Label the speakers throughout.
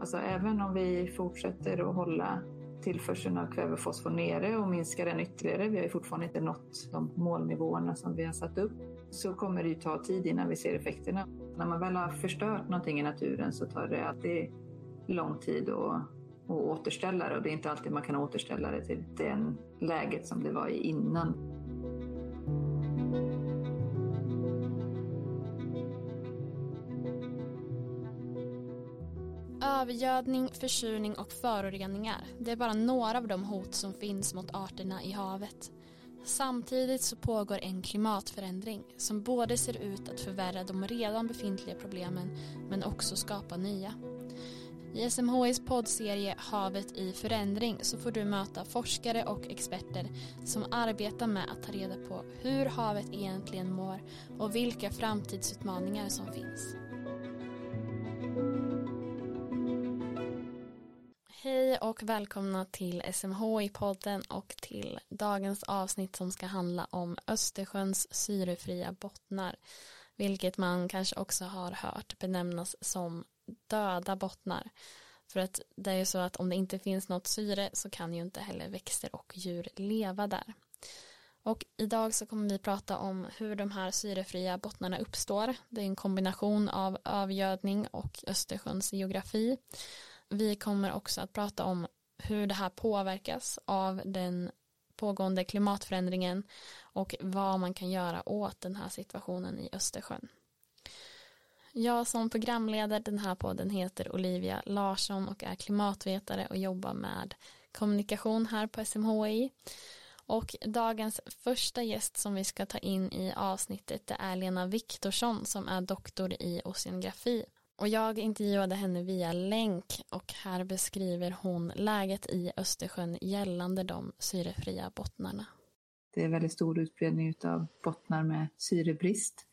Speaker 1: Alltså även om vi fortsätter att hålla tillförseln av kväve och fosfor nere och minska den ytterligare, vi har ju fortfarande inte nått de målnivåerna som vi har satt upp, så kommer det ju ta tid innan vi ser effekterna. När man väl har förstört någonting i naturen så tar det alltid lång tid att, att återställa det och det är inte alltid man kan återställa det till den läget som det var i innan.
Speaker 2: Övergödning, försurning och föroreningar, det är bara några av de hot som finns mot arterna i havet. Samtidigt så pågår en klimatförändring som både ser ut att förvärra de redan befintliga problemen men också skapa nya. I SMHIs poddserie Havet i förändring så får du möta forskare och experter som arbetar med att ta reda på hur havet egentligen mår och vilka framtidsutmaningar som finns. Hej och välkomna till SMHI-podden och till dagens avsnitt som ska handla om Östersjöns syrefria bottnar, vilket man kanske också har hört benämnas som döda bottnar. För att det är ju så att om det inte finns något syre så kan ju inte heller växter och djur leva där. Och idag så kommer vi prata om hur de här syrefria bottnarna uppstår. Det är en kombination av övergödning och Östersjöns geografi. Vi kommer också att prata om hur det här påverkas av den pågående klimatförändringen och vad man kan göra åt den här situationen i Östersjön. Jag som programledare den här podden heter Olivia Larsson och är klimatvetare och jobbar med kommunikation här på SMHI. Och dagens första gäst som vi ska ta in i avsnittet det är Lena Viktorsson som är doktor i oceanografi och jag intervjuade henne via länk och här beskriver hon läget i Östersjön gällande de syrefria bottnarna.
Speaker 1: Det är väldigt stor utbredning av bottnar med syrebrist.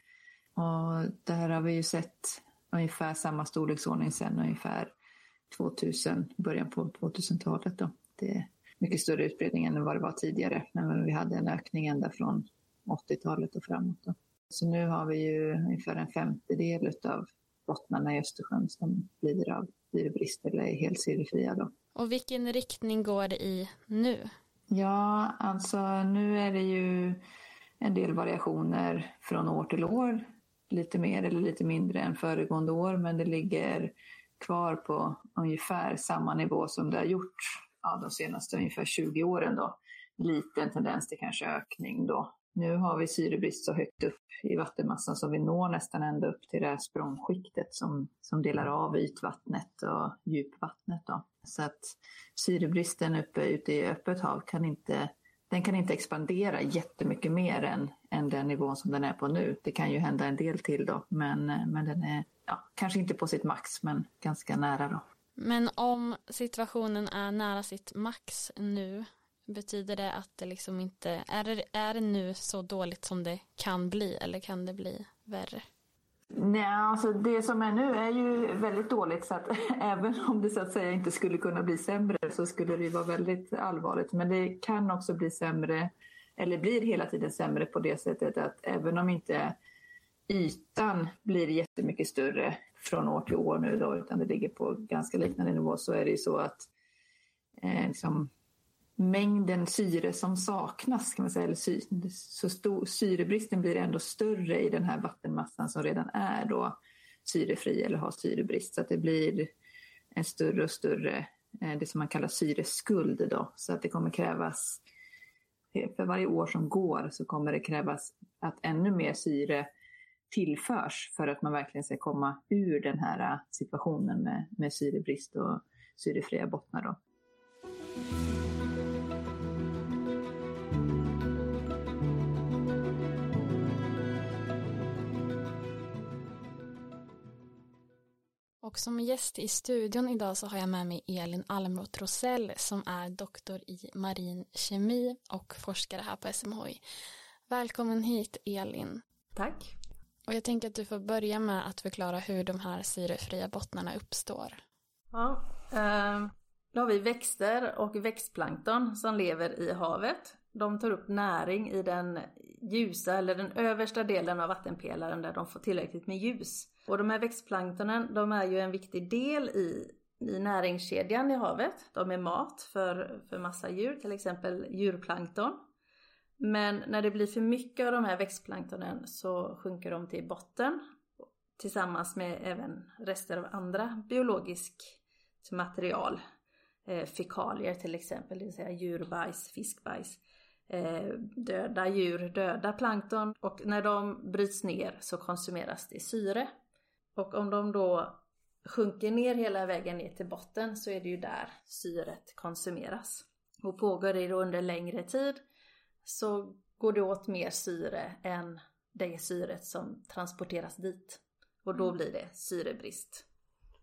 Speaker 1: Och där har vi ju sett ungefär samma storleksordning sedan ungefär 2000, början på 2000-talet. Då. Det är mycket större utbredning än vad det var tidigare, men vi hade en ökning ända från 80-talet och framåt. Då. Så nu har vi ju ungefär en femtedel av bottnarna i Östersjön som lider av syrebrist eller är helt syrefria. Då.
Speaker 2: Och vilken riktning går det i nu?
Speaker 1: Ja, alltså nu är det ju en del variationer från år till år. Lite mer eller lite mindre än föregående år, men det ligger kvar på ungefär samma nivå som det har gjort ja, de senaste ungefär 20 åren. Då. Liten tendens till kanske ökning då nu har vi syrebrist så högt upp i vattenmassan så vi når nästan ända upp till det här språngskiktet som, som delar av ytvattnet och djupvattnet. Då. Så att syrebristen uppe ute i öppet hav kan inte, den kan inte expandera jättemycket mer än, än den nivån som den är på nu. Det kan ju hända en del till då, men, men den är ja, kanske inte på sitt max, men ganska nära då.
Speaker 2: Men om situationen är nära sitt max nu, Betyder det att det liksom inte, är det, är det nu så dåligt som det kan bli eller kan det bli värre?
Speaker 1: Nej, alltså det som är nu är ju väldigt dåligt så att även om det så att säga inte skulle kunna bli sämre så skulle det vara väldigt allvarligt. Men det kan också bli sämre, eller blir hela tiden sämre på det sättet att även om inte ytan blir jättemycket större från år till år nu då, utan det ligger på ganska liknande nivå så är det ju så att eh, liksom, mängden syre som saknas, kan man säga, eller sy, så stor, syrebristen blir ändå större i den här vattenmassan som redan är då syrefri eller har syrebrist. Så att det blir en större och större, eh, det som man kallar syreskuld då. Så att det kommer krävas, eh, för varje år som går så kommer det krävas att ännu mer syre tillförs för att man verkligen ska komma ur den här eh, situationen med, med syrebrist och syrefria bottnar. Då.
Speaker 2: Och som gäst i studion idag så har jag med mig Elin Almroth Rosell som är doktor i marin kemi och forskare här på SMHI. Välkommen hit Elin.
Speaker 3: Tack.
Speaker 2: Och jag tänker att du får börja med att förklara hur de här syrefria bottnarna uppstår.
Speaker 3: Ja, eh, då har vi växter och växtplankton som lever i havet. De tar upp näring i den ljusa eller den översta delen av vattenpelaren där de får tillräckligt med ljus. Och de här växtplanktonen de är ju en viktig del i i näringskedjan i havet. De är mat för, för massa djur, till exempel djurplankton. Men när det blir för mycket av de här växtplanktonen så sjunker de till botten tillsammans med även rester av andra biologiskt material. Eh, fekalier till exempel, det vill säga djurbajs, fiskbajs. Eh, döda djur, döda plankton och när de bryts ner så konsumeras det syre. Och om de då sjunker ner hela vägen ner till botten så är det ju där syret konsumeras. Och pågår det då under längre tid så går det åt mer syre än det syret som transporteras dit. Och då mm. blir det syrebrist.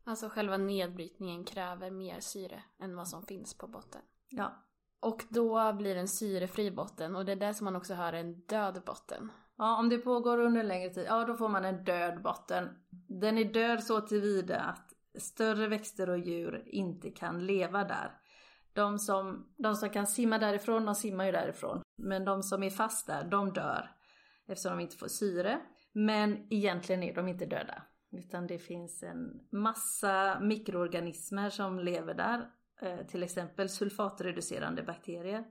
Speaker 2: Alltså själva nedbrytningen kräver mer syre än vad som finns på botten.
Speaker 3: Ja.
Speaker 2: Och då blir det en syrefri botten och det är där som man också har en död botten.
Speaker 3: Ja, om det pågår under en längre tid, ja då får man en död botten. Den är död så tillvida att större växter och djur inte kan leva där. De som, de som kan simma därifrån, de simmar ju därifrån. Men de som är fast där, de dör. Eftersom de inte får syre. Men egentligen är de inte döda. Utan det finns en massa mikroorganismer som lever där. Eh, till exempel sulfatreducerande bakterier.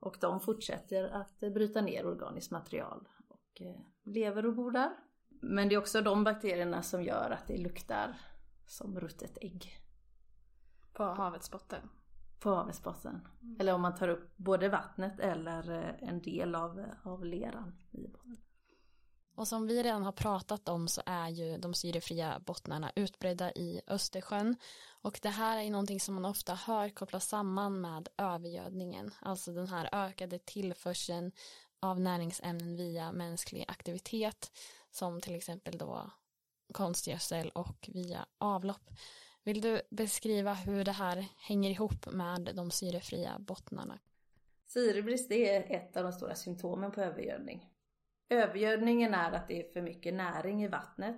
Speaker 3: Och de fortsätter att bryta ner organiskt material och eh, lever och bor där. Men det är också de bakterierna som gör att det luktar som ruttet ägg.
Speaker 2: På havets botten?
Speaker 3: På havets botten. Mm. Eller om man tar upp både vattnet eller eh, en del av, av leran i botten.
Speaker 2: Och som vi redan har pratat om så är ju de syrefria bottnarna utbredda i Östersjön. Och det här är någonting som man ofta hör kopplas samman med övergödningen. Alltså den här ökade tillförseln av näringsämnen via mänsklig aktivitet. Som till exempel då konstgödsel och via avlopp. Vill du beskriva hur det här hänger ihop med de syrefria bottnarna?
Speaker 3: Syrebrist är ett av de stora symptomen på övergödning. Övergödningen är att det är för mycket näring i vattnet.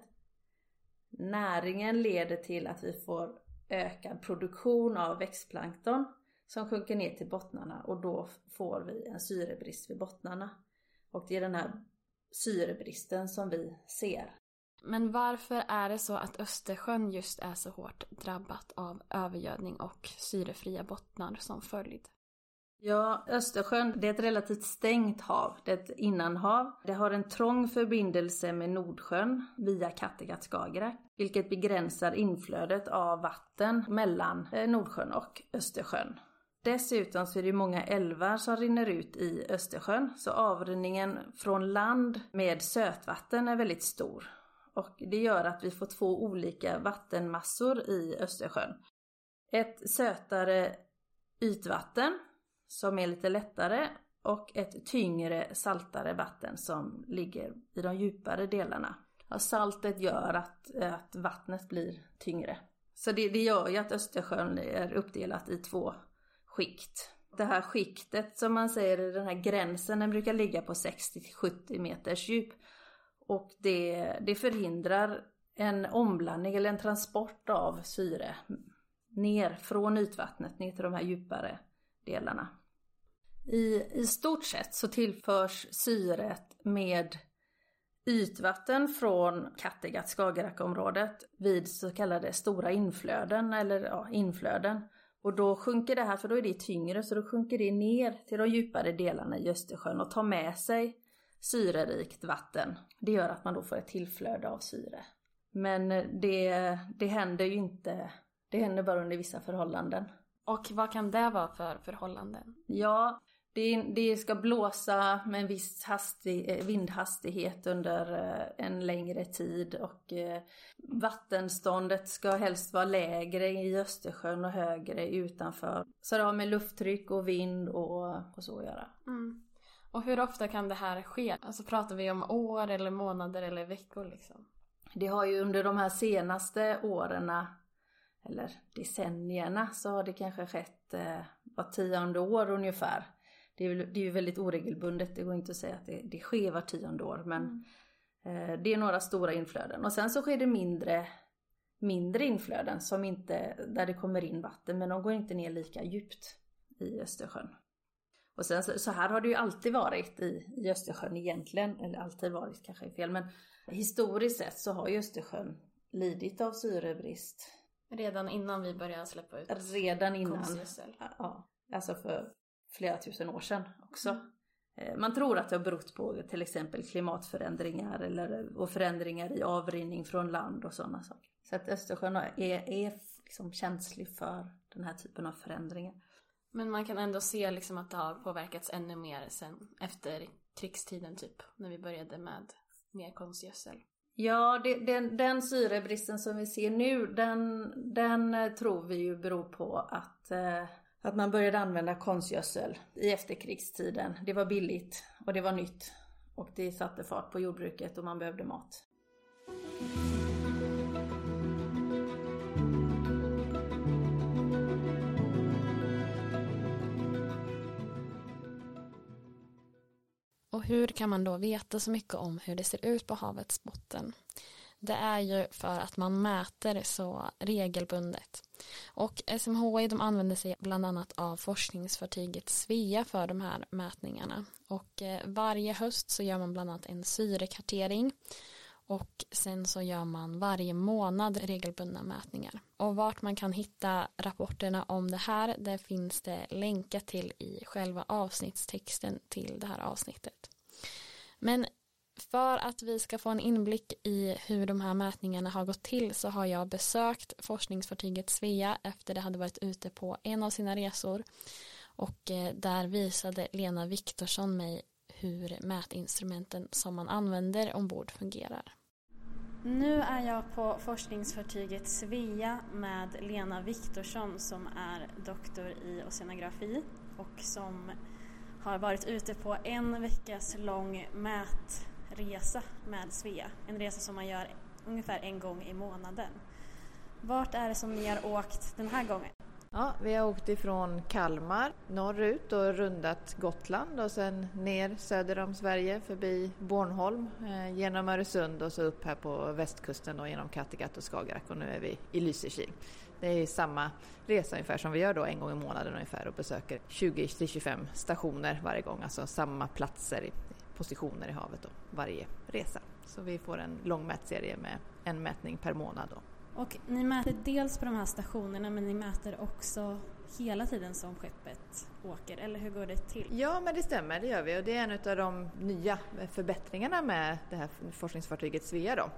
Speaker 3: Näringen leder till att vi får ökad produktion av växtplankton som sjunker ner till bottnarna och då får vi en syrebrist vid bottnarna. Och det är den här syrebristen som vi ser.
Speaker 2: Men varför är det så att Östersjön just är så hårt drabbat av övergödning och syrefria bottnar som följd?
Speaker 3: Ja, Östersjön det är ett relativt stängt hav. Det är ett innanhav. Det har en trång förbindelse med Nordsjön via Kattegatt Skagerrak, vilket begränsar inflödet av vatten mellan eh, Nordsjön och Östersjön. Dessutom så är det många älvar som rinner ut i Östersjön, så avrinningen från land med sötvatten är väldigt stor. Och det gör att vi får två olika vattenmassor i Östersjön. Ett sötare ytvatten som är lite lättare och ett tyngre saltare vatten som ligger i de djupare delarna. Ja, saltet gör att, att vattnet blir tyngre. Så det, det gör ju att Östersjön är uppdelat i två skikt. Det här skiktet som man säger, den här gränsen, den brukar ligga på 60-70 meters djup. Och det, det förhindrar en omblandning eller en transport av syre ner från ytvattnet ner till de här djupare delarna. I, I stort sett så tillförs syret med ytvatten från Kattegatt Skagerrakområdet vid så kallade stora inflöden eller ja, inflöden. Och då sjunker det här, för då är det tyngre, så då sjunker det ner till de djupare delarna i Östersjön och tar med sig syrerikt vatten. Det gör att man då får ett tillflöde av syre. Men det, det händer ju inte, det händer bara under vissa förhållanden.
Speaker 2: Och vad kan det vara för förhållanden?
Speaker 3: Ja, det, det ska blåsa med en viss hastig, eh, vindhastighet under eh, en längre tid och eh, vattenståndet ska helst vara lägre i Östersjön och högre utanför. Så det har med lufttryck och vind och, och så att göra.
Speaker 2: Mm. Och hur ofta kan det här ske? Alltså pratar vi om år eller månader eller veckor liksom?
Speaker 3: Det har ju under de här senaste åren eller decennierna så har det kanske skett eh, var tionde år ungefär det är, det är ju väldigt oregelbundet, det går inte att säga att det, det sker var tionde år men mm. eh, det är några stora inflöden och sen så sker det mindre mindre inflöden som inte, där det kommer in vatten men de går inte ner lika djupt i Östersjön. Och sen så, här har det ju alltid varit i, i Östersjön egentligen, eller alltid varit kanske är fel men historiskt sett så har ju Östersjön lidit av syrebrist
Speaker 2: Redan innan vi började släppa ut
Speaker 3: Redan innan. Ja, alltså för flera tusen år sedan också. Mm. Man tror att det har berott på till exempel klimatförändringar eller, och förändringar i avrinning från land och sådana saker. Så att Östersjön är, är liksom känslig för den här typen av förändringar.
Speaker 2: Men man kan ändå se liksom att det har påverkats ännu mer sen efter krigstiden typ, när vi började med mer konstgödsel.
Speaker 3: Ja, det, den, den syrebristen som vi ser nu, den, den eh, tror vi ju beror på att, eh, att man började använda konstgödsel i efterkrigstiden. Det var billigt och det var nytt och det satte fart på jordbruket och man behövde mat.
Speaker 2: Och hur kan man då veta så mycket om hur det ser ut på havets botten? Det är ju för att man mäter så regelbundet. Och SMHI de använder sig bland annat av forskningsfartyget Svea för de här mätningarna. Och eh, varje höst så gör man bland annat en syrekartering och sen så gör man varje månad regelbundna mätningar. Och vart man kan hitta rapporterna om det här, det finns det länkat till i själva avsnittstexten till det här avsnittet. Men för att vi ska få en inblick i hur de här mätningarna har gått till så har jag besökt forskningsfartyget Svea efter det hade varit ute på en av sina resor och eh, där visade Lena Viktorsson mig hur mätinstrumenten som man använder ombord fungerar. Nu är jag på forskningsfartyget Svea med Lena Viktorsson som är doktor i oceanografi och som har varit ute på en veckas lång resa med Svea. En resa som man gör ungefär en gång i månaden. Vart är det som ni har åkt den här gången?
Speaker 4: Ja, vi har åkt ifrån Kalmar norrut och rundat Gotland och sen ner söder om Sverige förbi Bornholm eh, genom Öresund och så upp här på västkusten och genom Kattegatt och Skagerrak och nu är vi i Lysekil. Det är samma resa ungefär som vi gör då en gång i månaden ungefär och besöker 20-25 stationer varje gång, alltså samma platser, positioner i havet då, varje resa. Så vi får en lång mätserie med en mätning per månad då.
Speaker 2: Och ni mäter dels på de här stationerna men ni mäter också hela tiden som skeppet åker, eller hur går det till?
Speaker 4: Ja, men det stämmer, det gör vi och det är en av de nya förbättringarna med det här forskningsfartyget Svea då.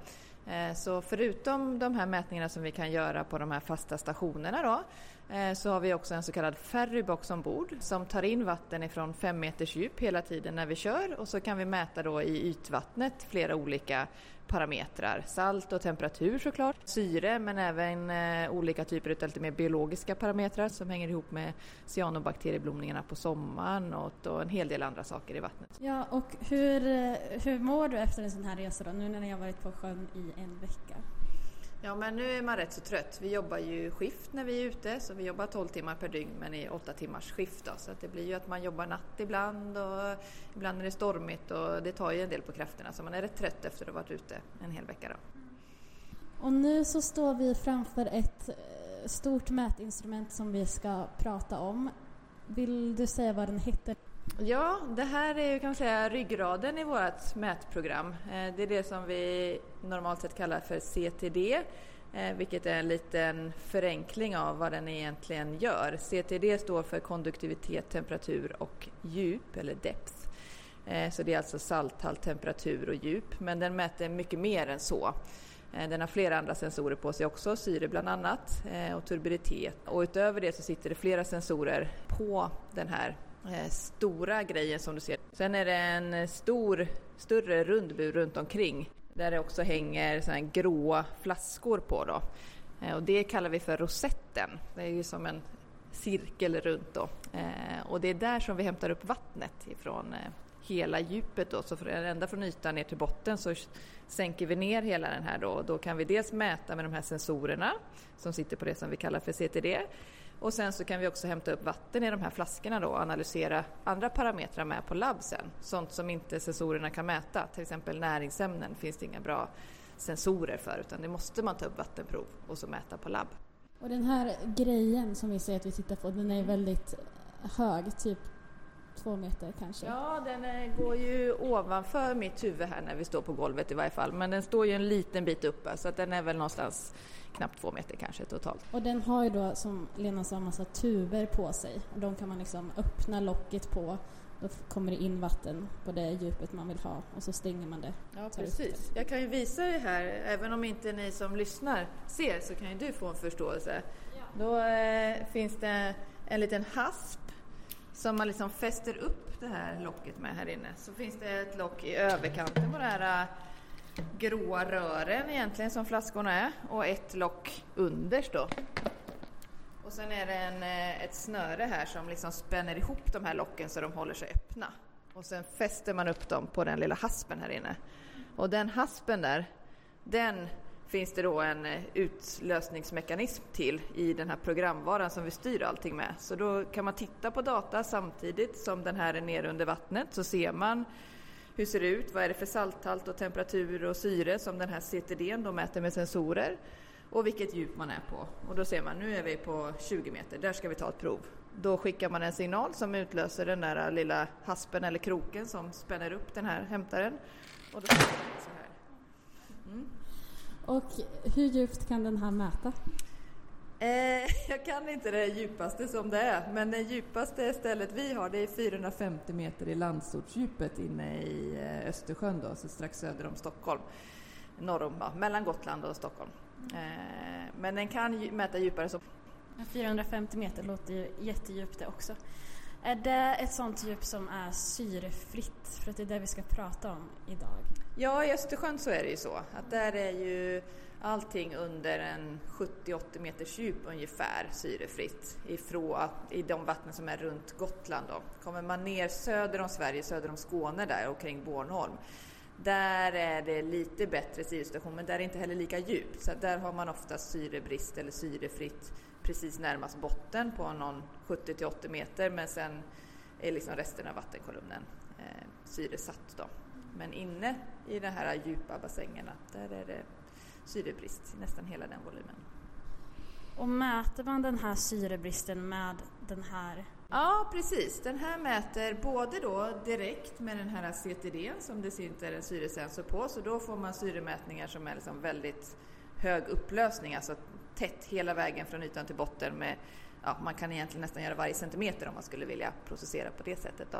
Speaker 4: Eh, så förutom de här mätningarna som vi kan göra på de här fasta stationerna då, Eh, så har vi också en så kallad ferrybox ombord som tar in vatten ifrån fem meters djup hela tiden när vi kör och så kan vi mäta då i ytvattnet flera olika parametrar. Salt och temperatur såklart, syre men även eh, olika typer av lite mer biologiska parametrar som hänger ihop med cyanobakterieblomningarna på sommaren och, en hel del andra saker i vattnet.
Speaker 2: Ja, och hur, eh, hur mår du efter en sån här resa då, nu när ni har varit på sjön i en vecka?
Speaker 4: Ja, men nu är man rätt så trött. Vi jobbar ju skift när vi är ute, så vi jobbar 12 timmar per dygn men i 8 timmars skift. Då. Så att det blir ju att man jobbar natt ibland och ibland är det stormigt och det tar ju en del på krafterna. Så man är rätt trött efter att ha varit ute en hel vecka. Då.
Speaker 2: Och nu så står vi framför ett eh, stort mätinstrument som vi ska prata om. Vill du säga vad den heter?
Speaker 4: Ja, det här är ju kan man säga ryggraden i vårt mätprogram. Eh, det är det som vi normalt sett kallar för CTD, eh, vilket är en liten förenkling av vad den egentligen gör. CTD står för konduktivitet, temperatur och djup, eller depth. Eh, så det är alltså salthalt, temperatur och djup, men den mäter mycket mer än så. Den har flera andra sensorer på sig också, syre bland annat och turbiditet. Och utöver det så sitter det flera sensorer på den här Eh, stora grejen som du ser. Sen är det en stor, större rundbur runt omkring där det också hänger såna här gråa flaskor på. Då. Eh, och det kallar vi för rosetten. Det är ju som en cirkel runt då. Eh, och det är där som vi hämtar upp vattnet ifrån hela djupet då. Så ända från ytan ner till botten så sänker vi ner hela den här då. Då kan vi dels mäta med de här sensorerna som sitter på det som vi kallar för CTD. Och sen så kan vi också hämta upp vatten i de här flaskorna då och analysera andra parametrar med på labb sen. Sånt som inte sensorerna kan mäta, till exempel näringsämnen finns det inga bra sensorer för utan det måste man ta upp vattenprov och så mäta på labb.
Speaker 2: Och den här grejen som vi säger att vi tittar på den är väldigt hög, typ
Speaker 5: två meter kanske?
Speaker 4: Ja, den går ju ovanför mitt huvud här när vi står på golvet i varje fall. Men den står ju en liten bit uppe så att den är väl någonstans knappt två meter kanske totalt.
Speaker 5: Och den har ju då som Lena sa massa tuber på sig. De kan man liksom öppna locket på då kommer det in vatten på det djupet man vill ha och så stänger man det.
Speaker 4: Ja, precis. Jag kan ju visa dig här, även om inte ni som lyssnar ser så kan ju du få en förståelse. Ja. Då eh, finns det en liten hasp som man liksom fäster upp det här locket med här inne. Så finns det ett lock i överkanten på det här eh, gråa rören egentligen som flaskorna är och ett lock underst då. Och sen är det en, eh, ett snöre här som liksom spänner ihop de här locken så de håller sig öppna. Och sen fäster man upp dem på den lilla haspen här inne. Och den haspen där, den finns det då en eh, utlösningsmekanism till i den här programvaran som vi styr allting med. Så då kan man titta på data samtidigt som den här är nere under vattnet så ser man hur ser det ut, vad är det för salthalt och temperatur och syre som den här CTD då mäter med sensorer och vilket djup man är på. Och då ser man, nu är vi på 20 meter, där ska vi ta ett prov. Då skickar man en signal som utlöser den där lilla haspen eller kroken som spänner upp den här hämtaren. Och då så här.
Speaker 5: Mm. Och hur djupt kan den här mäta?
Speaker 4: Eh, jag kan inte det djupaste som det är, men det djupaste stället vi har det är 450 meter i landsortsdjupet inne i eh, Östersjön då, så strax söder om Stockholm. Norr om, ja, mellan Gotland och Stockholm. Eh, men den kan mäta djupare så.
Speaker 5: 450 meter låter ju jättedjupt det också. Är det ett sånt djup som är syrefritt? För att det är det vi ska prata om idag.
Speaker 4: Ja, i Östersjön så är det ju så att där är ju allting under en 70-80 meters djup ungefär syrefritt ifrån, i de vatten som är runt Gotland. Då. Kommer man ner söder om Sverige, söder om Skåne där och kring Bornholm, där är det lite bättre syresituation, men där är det inte heller lika djupt. Så där har man ofta syrebrist eller syrefritt precis närmast botten på någon 70 80 meter men sen är liksom resten av vattenkolumnen eh, syresatt. Då. Men inne i de här djupa bassängerna där är det syrebrist i nästan hela den volymen.
Speaker 5: Och mäter man den här syrebristen med den här
Speaker 4: Ja, precis. Den här mäter både då direkt med den här CTD som det sitter en syresensor på, så då får man syremätningar som är liksom väldigt hög upplösning, alltså tätt hela vägen från ytan till botten med Ja, man kan egentligen nästan göra varje centimeter om man skulle vilja processera på det sättet. Då.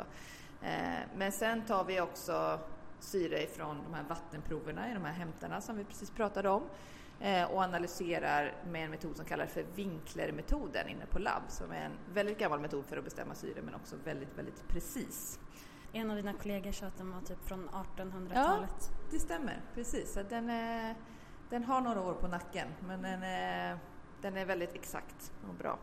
Speaker 4: Eh, men sen tar vi också syre ifrån de här vattenproverna i de här hämtarna som vi precis pratade om. Eh, och analyserar med en metod som kallas för Winkler-metoden inne på labb som är en väldigt gammal metod för att bestämma syre men också väldigt, väldigt precis.
Speaker 5: En av dina kollegor sa att den var typ från 1800-talet.
Speaker 4: Ja, det stämmer. Precis. Så den, är, den har några år på nacken men den är, den är väldigt exakt och bra.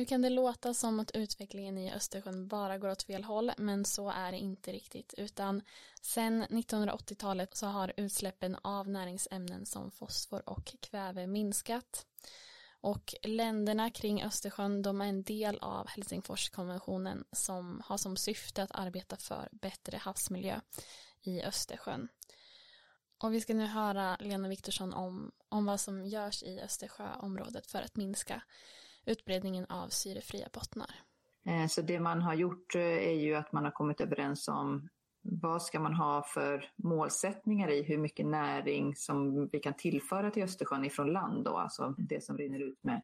Speaker 2: Nu kan det låta som att utvecklingen i Östersjön bara går åt fel håll, men så är det inte riktigt, utan sedan 1980-talet så har utsläppen av näringsämnen som fosfor och kväve minskat. Och länderna kring Östersjön de är en del av Helsingforskonventionen som har som syfte att arbeta för bättre havsmiljö i Östersjön. Och vi ska nu höra Lena Viktorsson om, om vad som görs i Östersjöområdet för att minska utbredningen av syrefria bottnar.
Speaker 1: Eh, så det man har gjort eh, är ju att man har kommit överens om vad ska man ha för målsättningar i hur mycket näring som vi kan tillföra till Östersjön ifrån land då, alltså det som rinner ut med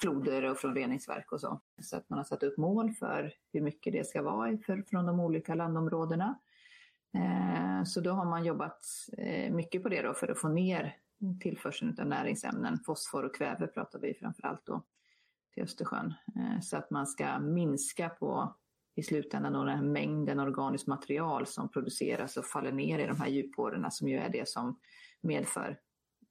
Speaker 1: floder och från reningsverk och så. Så att man har satt upp mål för hur mycket det ska vara för, från de olika landområdena. Eh, så då har man jobbat mycket på det då för att få ner tillförseln av näringsämnen. Fosfor och kväve pratar vi framför allt då till Östersjön. Eh, så att man ska minska på i slutändan då den här mängden organiskt material som produceras och faller ner i de här djuphårorna som ju är det som medför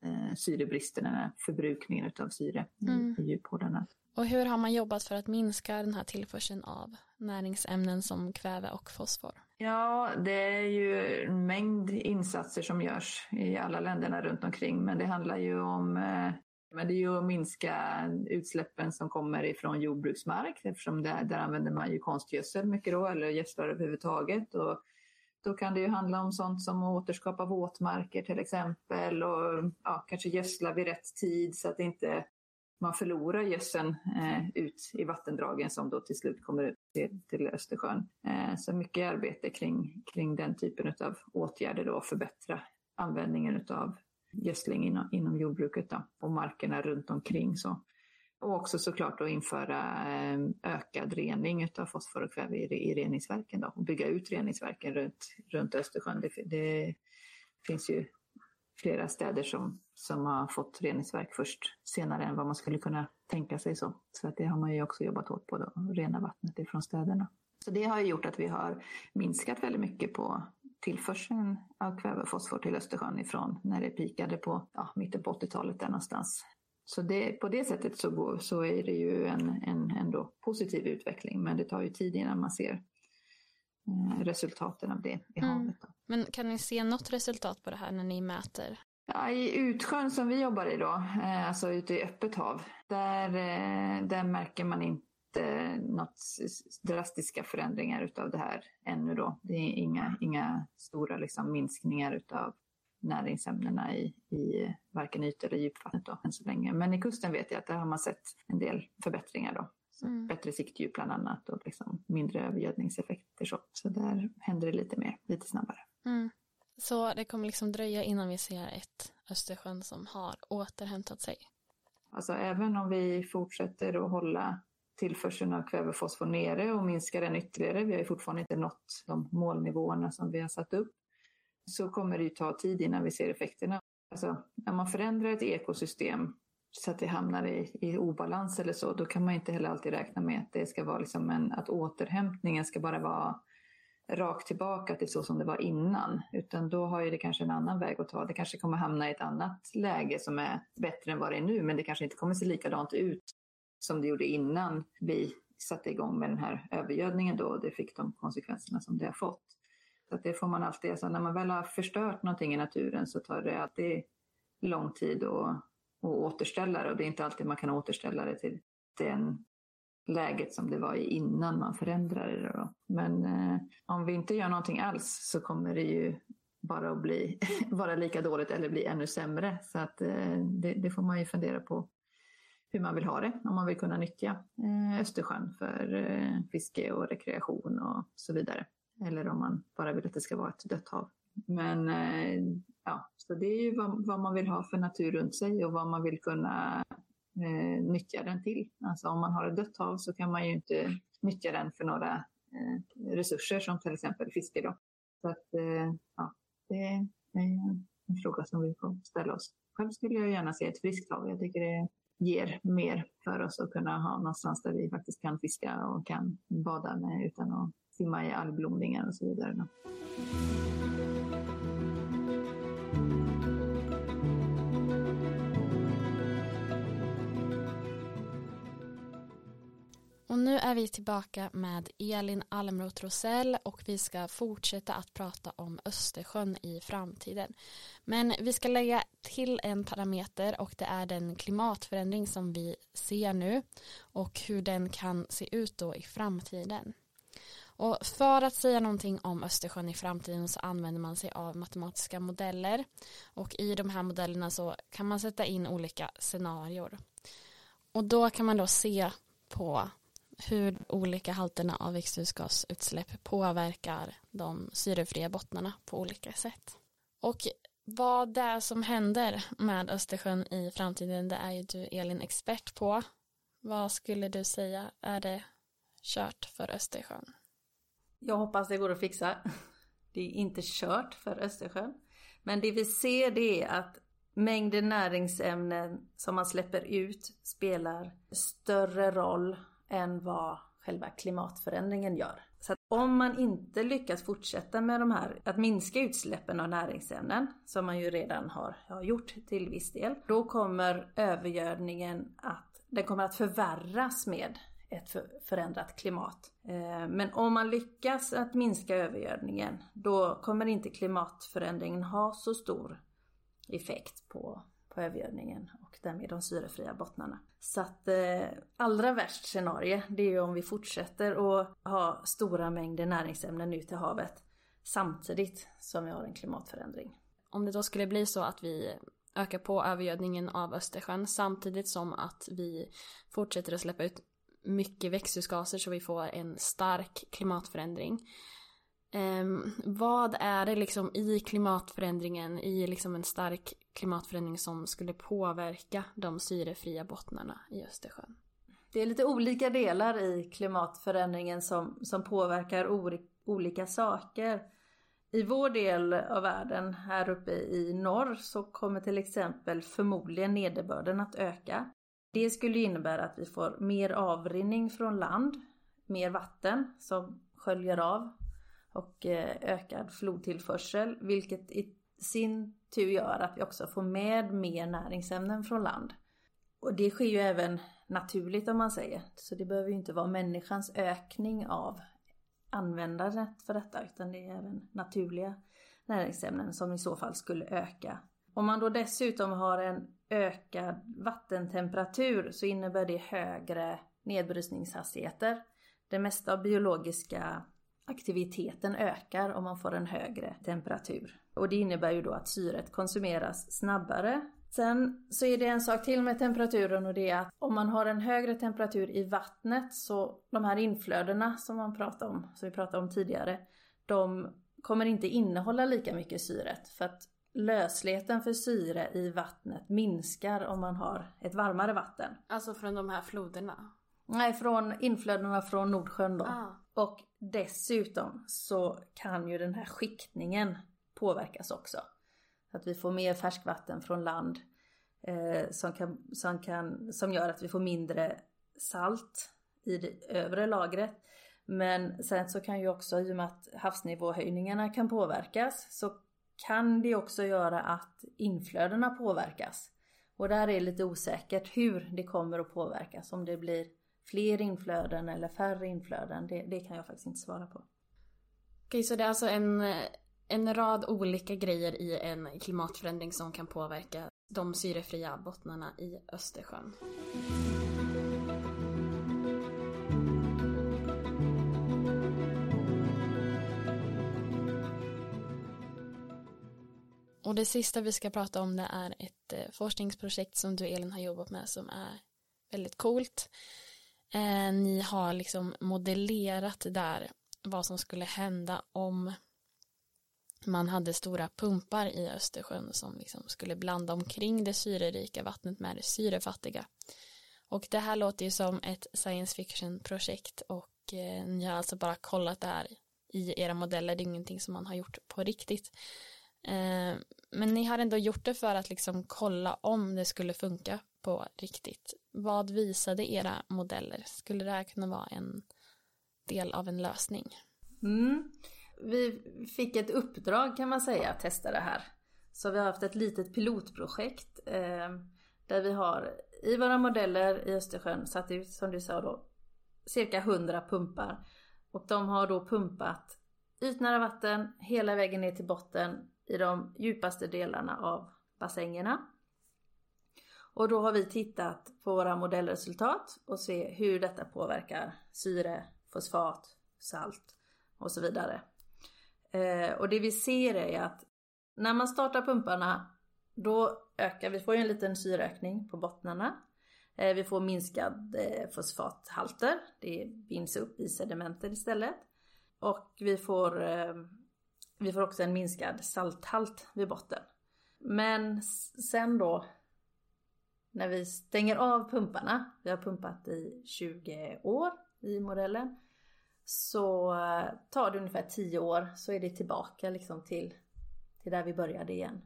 Speaker 1: eh, syrebristen, här förbrukningen av syre mm. i djuphårorna.
Speaker 2: Och hur har man jobbat för att minska den här tillförseln av näringsämnen som kväve och fosfor?
Speaker 1: Ja, det är ju en mängd insatser som görs i alla länderna runt omkring, men det handlar ju om eh, men det är ju att minska utsläppen som kommer ifrån jordbruksmark eftersom där, där använder man ju konstgödsel mycket då, eller gödslar överhuvudtaget. Och Då kan det ju handla om sånt som att återskapa våtmarker till exempel och ja, kanske gödsla vid rätt tid så att inte man förlorar gödseln eh, ut i vattendragen som då till slut kommer ut till, till Östersjön. Eh, så mycket arbete kring, kring den typen av åtgärder då, förbättra användningen av gödsling inom, inom jordbruket då, och markerna runt omkring. Så. Och också såklart att införa eh, ökad rening av fosfor och kväve i, i reningsverken då, och bygga ut reningsverken runt, runt Östersjön. Det, det finns ju flera städer som, som har fått reningsverk först senare än vad man skulle kunna tänka sig. Så, så att det har man ju också jobbat hårt på, då, att rena vattnet ifrån städerna. Så det har gjort att vi har minskat väldigt mycket på tillförseln av kväve och fosfor till Östersjön ifrån när det pikade på ja, mitten på 80-talet där någonstans. Så det, på det sättet så, går, så är det ju en, en ändå positiv utveckling men det tar ju tid innan man ser eh, resultaten av det i mm. havet. Då.
Speaker 2: Men kan ni se något resultat på det här när ni mäter?
Speaker 1: Ja, I Utsjön som vi jobbar i då, eh, alltså ute i öppet hav, där, eh, där märker man inte något drastiska förändringar utav det här ännu då. Det är inga, inga stora liksom minskningar utav näringsämnena i, i varken yt eller djupvattnet då, än så länge. Men i kusten vet jag att där har man sett en del förbättringar då. Mm. Bättre siktdjup bland annat och liksom mindre övergödningseffekter. Så. så där händer det lite mer, lite snabbare.
Speaker 2: Mm. Så det kommer liksom dröja innan vi ser ett Östersjön som har återhämtat sig?
Speaker 1: Alltså även om vi fortsätter att hålla tillförseln av kväve och fosfor nere och minska den ytterligare, vi har ju fortfarande inte nått de målnivåerna som vi har satt upp, så kommer det ju ta tid innan vi ser effekterna. Alltså, när man förändrar ett ekosystem så att det hamnar i, i obalans eller så, då kan man inte heller alltid räkna med att det ska vara liksom en, att återhämtningen ska bara vara rakt tillbaka till så som det var innan. Utan då har ju det kanske en annan väg att ta. Det kanske kommer hamna i ett annat läge som är bättre än vad det är nu, men det kanske inte kommer se likadant ut som det gjorde innan vi satte igång med den här övergödningen då och det fick de konsekvenserna som det har fått. Så att det får man alltid, alltså när man väl har förstört någonting i naturen så tar det alltid lång tid att, att återställa det och det är inte alltid man kan återställa det till den läget som det var i innan man förändrade det. Då. Men eh, om vi inte gör någonting alls så kommer det ju bara att bli, vara lika dåligt eller bli ännu sämre. Så att, eh, det, det, får man ju fundera på hur man vill ha det. Om man vill kunna nyttja eh, Östersjön för eh, fiske och rekreation och så vidare. Eller om man bara vill att det ska vara ett dött hav. Men eh, ja, så det är ju vad, vad, man vill ha för natur runt sig och vad man vill kunna eh, nyttja den till. Alltså om man har ett dött hav så kan man ju inte nyttja den för några eh, resurser som till exempel fiske. Då. Så att, eh, ja, det är en fråga som vi får ställa oss. Själv skulle jag gärna se ett friskt hav. Jag tycker det ger mer för oss att kunna ha någonstans där vi faktiskt kan fiska och kan bada med utan att simma i algblomningar och så vidare.
Speaker 2: Nu är vi tillbaka med Elin Almroth Rosell och vi ska fortsätta att prata om Östersjön i framtiden. Men vi ska lägga till en parameter och det är den klimatförändring som vi ser nu och hur den kan se ut då i framtiden. Och för att säga någonting om Östersjön i framtiden så använder man sig av matematiska modeller och i de här modellerna så kan man sätta in olika scenarier. Och då kan man då se på hur olika halterna av växthusgasutsläpp påverkar de syrefria bottnarna på olika sätt. Och vad det är som händer med Östersjön i framtiden det är ju du Elin expert på. Vad skulle du säga är det kört för Östersjön?
Speaker 3: Jag hoppas det går att fixa. Det är inte kört för Östersjön. Men det vi ser det är att mängden näringsämnen som man släpper ut spelar större roll än vad själva klimatförändringen gör. Så att om man inte lyckas fortsätta med de här, att minska utsläppen av näringsämnen, som man ju redan har, har gjort till viss del, då kommer övergödningen att, den kommer att förvärras med ett förändrat klimat. Eh, men om man lyckas att minska övergödningen, då kommer inte klimatförändringen ha så stor effekt på, på övergödningen och därmed de syrefria bottnarna. Så att eh, allra värst scenario det är ju om vi fortsätter att ha stora mängder näringsämnen ut i havet. samtidigt som vi har en klimatförändring.
Speaker 2: Om det då skulle bli så att vi ökar på övergödningen av Östersjön samtidigt som att vi fortsätter att släppa ut mycket växthusgaser så vi får en stark klimatförändring. Um, vad är det liksom i klimatförändringen, i liksom en stark klimatförändring som skulle påverka de syrefria bottnarna i Östersjön?
Speaker 3: Det är lite olika delar i klimatförändringen som, som påverkar olika saker. I vår del av världen, här uppe i norr, så kommer till exempel förmodligen nederbörden att öka. Det skulle innebära att vi får mer avrinning från land, mer vatten som sköljer av och eh, ökad flodtillförsel, vilket i sin tur gör att vi också får med mer näringsämnen från land. Och det sker ju även naturligt om man säger. Så det behöver ju inte vara människans ökning av användandet för detta utan det är även naturliga näringsämnen som i så fall skulle öka. Om man då dessutom har en ökad vattentemperatur så innebär det högre nedbrytningshastigheter. Det mesta av biologiska aktiviteten ökar om man får en högre temperatur. Och det innebär ju då att syret konsumeras snabbare Sen så är det en sak till med temperaturen och det är att om man har en högre temperatur i vattnet så de här inflödena som man pratade om, som vi pratade om tidigare, de kommer inte innehålla lika mycket syret för att lösligheten för syre i vattnet minskar om man har ett varmare vatten.
Speaker 2: Alltså från de här floderna?
Speaker 3: Nej, från inflödena från Nordsjön då. Ah. Och dessutom så kan ju den här skiktningen påverkas också. Att vi får mer färskvatten från land eh, som, kan, som, kan, som gör att vi får mindre salt i det övre lagret. Men sen så kan ju också, i och med att havsnivåhöjningarna kan påverkas, så kan det också göra att inflödena påverkas. Och där är det lite osäkert hur det kommer att påverkas. Om det blir fler inflöden eller färre inflöden, det, det kan jag faktiskt inte svara på.
Speaker 2: Okej, så det är alltså en en rad olika grejer i en klimatförändring som kan påverka de syrefria bottnarna i Östersjön. Och det sista vi ska prata om det är ett eh, forskningsprojekt som du Elin har jobbat med som är väldigt coolt. Eh, ni har liksom modellerat där vad som skulle hända om man hade stora pumpar i Östersjön som liksom skulle blanda omkring det syrerika vattnet med det syrefattiga. Och det här låter ju som ett science fiction projekt och eh, ni har alltså bara kollat det här i era modeller, det är ingenting som man har gjort på riktigt. Eh, men ni har ändå gjort det för att liksom kolla om det skulle funka på riktigt. Vad visade era modeller? Skulle det här kunna vara en del av en lösning?
Speaker 3: Mm vi fick ett uppdrag kan man säga att testa det här. Så vi har haft ett litet pilotprojekt eh, där vi har i våra modeller i Östersjön satt ut, som du sa då, cirka 100 pumpar. Och de har då pumpat ytnära vatten hela vägen ner till botten i de djupaste delarna av bassängerna. Och då har vi tittat på våra modellresultat och se hur detta påverkar syre, fosfat, salt och så vidare. Eh, och det vi ser är att när man startar pumparna då ökar, vi får ju en liten syreökning på bottnarna. Eh, vi får minskad eh, fosfathalter, det binds upp i sedimenten istället. Och vi får, eh, vi får också en minskad salthalt vid botten. Men sen då när vi stänger av pumparna, vi har pumpat i 20 år i modellen, så eh, tar det ungefär 10 år så är det tillbaka liksom till, till där vi började igen.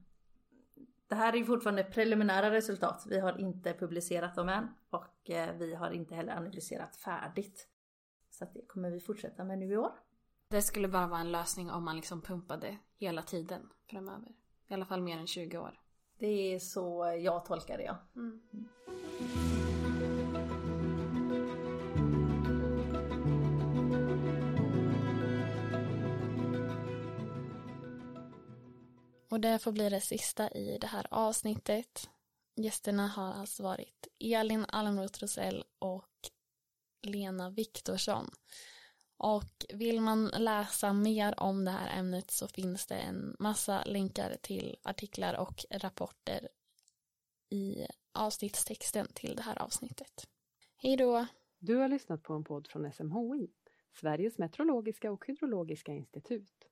Speaker 3: Det här är fortfarande preliminära resultat. Vi har inte publicerat dem än och eh, vi har inte heller analyserat färdigt. Så det kommer vi fortsätta med nu i år.
Speaker 2: Det skulle bara vara en lösning om man liksom pumpade hela tiden framöver. I alla fall mer än 20 år.
Speaker 3: Det är så jag tolkar det ja. Mm.
Speaker 2: Och det får bli det sista i det här avsnittet. Gästerna har alltså varit Elin Almroth Rosell och Lena Viktorsson. Och vill man läsa mer om det här ämnet så finns det en massa länkar till artiklar och rapporter i avsnittstexten till det här avsnittet. Hej då!
Speaker 6: Du har lyssnat på en podd från SMHI, Sveriges meteorologiska och hydrologiska institut.